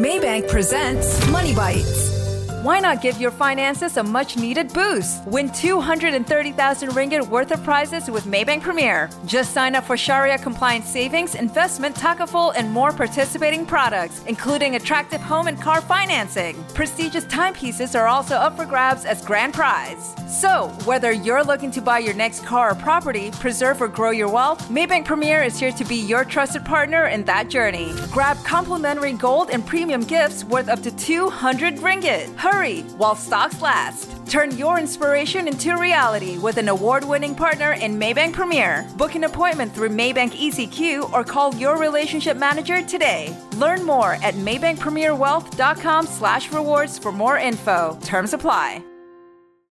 Maybank presents Moneybites. Why not give your finances a much needed boost? Win 230,000 ringgit worth of prizes with Maybank Premier. Just sign up for Sharia compliant savings, investment, takaful, and more participating products, including attractive home and car financing. Prestigious timepieces are also up for grabs as grand prize. So, whether you're looking to buy your next car or property, preserve or grow your wealth, Maybank Premier is here to be your trusted partner in that journey. Grab complimentary gold and premium gifts worth up to 200 ringgit. Hurry while stocks last. Turn your inspiration into reality with an award-winning partner in Maybank Premier. Book an appointment through Maybank ECQ or call your relationship manager today. Learn more at maybankpremierwealth.com slash rewards for more info. Terms apply.